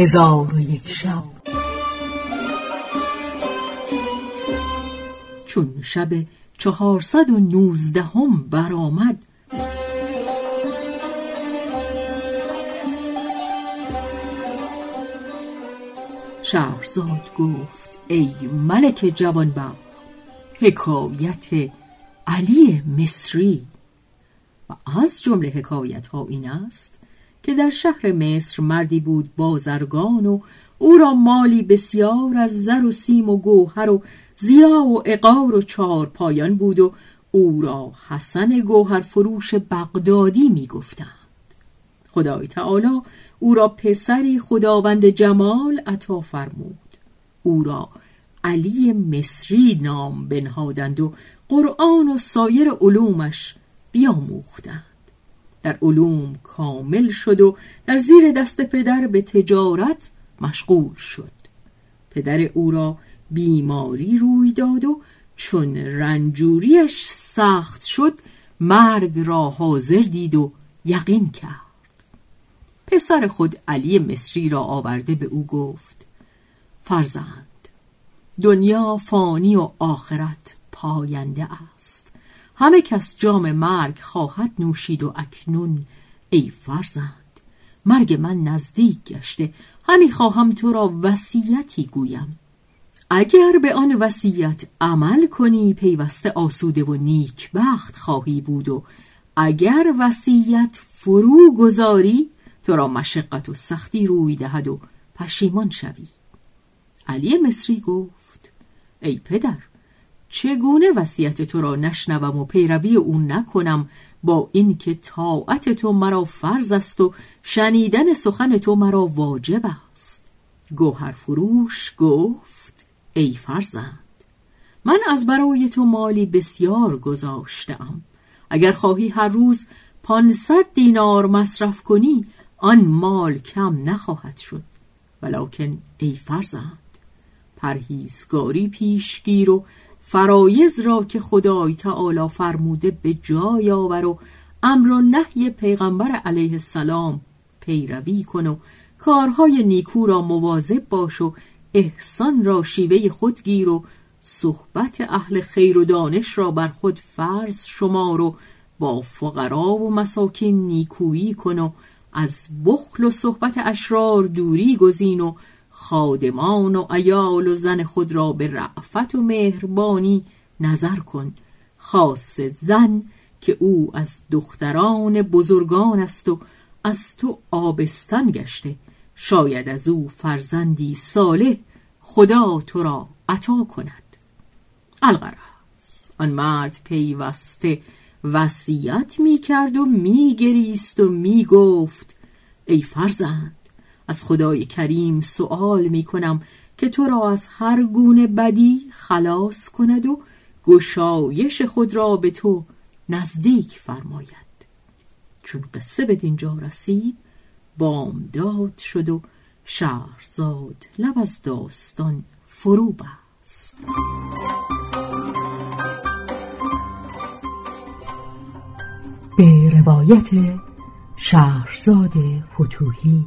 هزار و یک شب. چون شب چهارصد و نوزدهم برآمد شهرزاد گفت ای ملک جوانبخت حکایت علی مصری. و از جمله حکایت ها این است که در شهر مصر مردی بود بازرگان و او را مالی بسیار از زر و سیم و گوهر و زیا و اقار و چهار پایان بود و او را حسن گوهر فروش بغدادی می گفتند. خدای تعالی او را پسری خداوند جمال عطا فرمود او را علی مصری نام بنهادند و قرآن و سایر علومش بیاموختند در علوم کامل شد و در زیر دست پدر به تجارت مشغول شد. پدر او را بیماری روی داد و چون رنجوریش سخت شد مرگ را حاضر دید و یقین کرد. پسر خود علی مصری را آورده به او گفت فرزند دنیا فانی و آخرت پاینده است. همه کس جام مرگ خواهد نوشید و اکنون ای فرزند مرگ من نزدیک گشته همی خواهم تو را وصیتی گویم. اگر به آن وصیت عمل کنی پیوسته آسوده و نیک بخت خواهی بود و اگر وصیت فرو گذاری تو را مشقت و سختی روی دهد و پشیمان شوی. علی مصری گفت ای پدر چگونه وصیت تو را نشنوم و پیروی او نکنم با اینکه طاعت تو مرا فرض است و شنیدن سخن تو مرا واجب است. گوهر فروش گفت ای فرزند من از برای تو مالی بسیار گذاشتم اگر خواهی هر روز پانصد دینار مصرف کنی آن مال کم نخواهد شد. ولکن ای فرزند پرهیزگاری پیشگیر و فرایز را که خدای تعالی فرموده به جای آور و امر و نهی پیغمبر علیه السلام پیروی کن و کارهای نیکو را مواظب باش و احسان را شیوه خود گیر و صحبت اهل خیر و دانش را بر خود فرض شمار و با فقرا و مساکین نیکویی کن و از بخل و صحبت اشرار دوری گزین و خادمان و ایال و زن خود را به رعفت و مهربانی نظر کن. خاص زن که او از دختران بزرگان است و از تو آبستن گشته. شاید از او فرزندی صالح خدا تو را عطا کند. الغرض آن مرد پیوسته وصیت می کرد و می گریست و می گفت ای فرزند از خدای کریم سؤال می کنم که تو را از هر گونه بدی خلاص کند و گشایش خود را به تو نزدیک فرماید. چون قصه به دینجا رسید بامداد شد و شهرزاد لب از داستان فرو بست. به روایت شهرزاد فتوهی